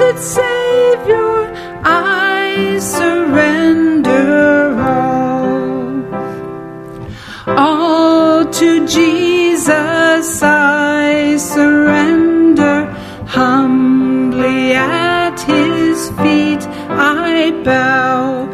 blessed Savior. I surrender all. All to Jesus I surrender. Humbly at his feet I bow.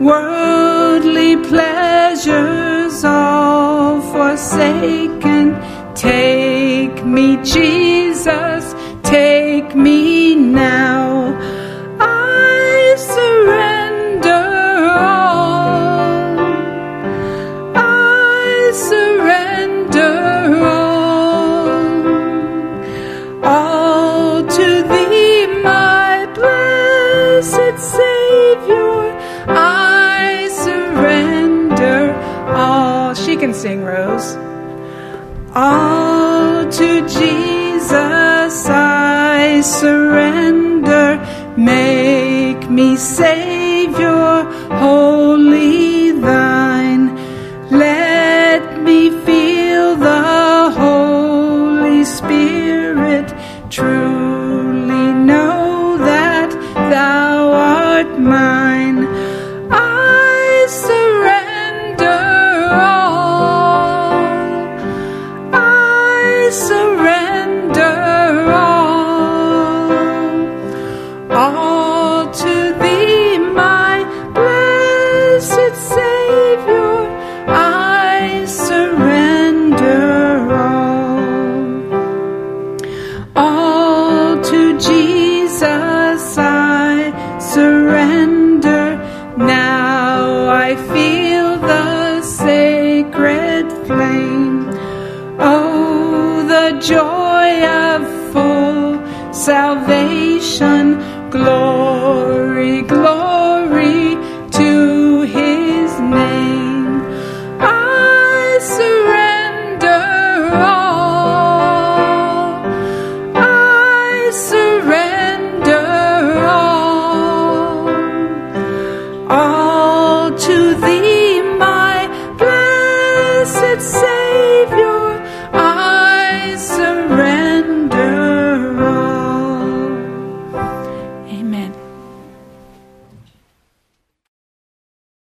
Worldly pleasures all forsaken. Take me, Jesus, take me sing, Rose. All to Jesus I surrender. Make me Savior, joy of full salvation. Glory, glory to his name. I surrender all. I surrender all. All to thee, my blessed Savior.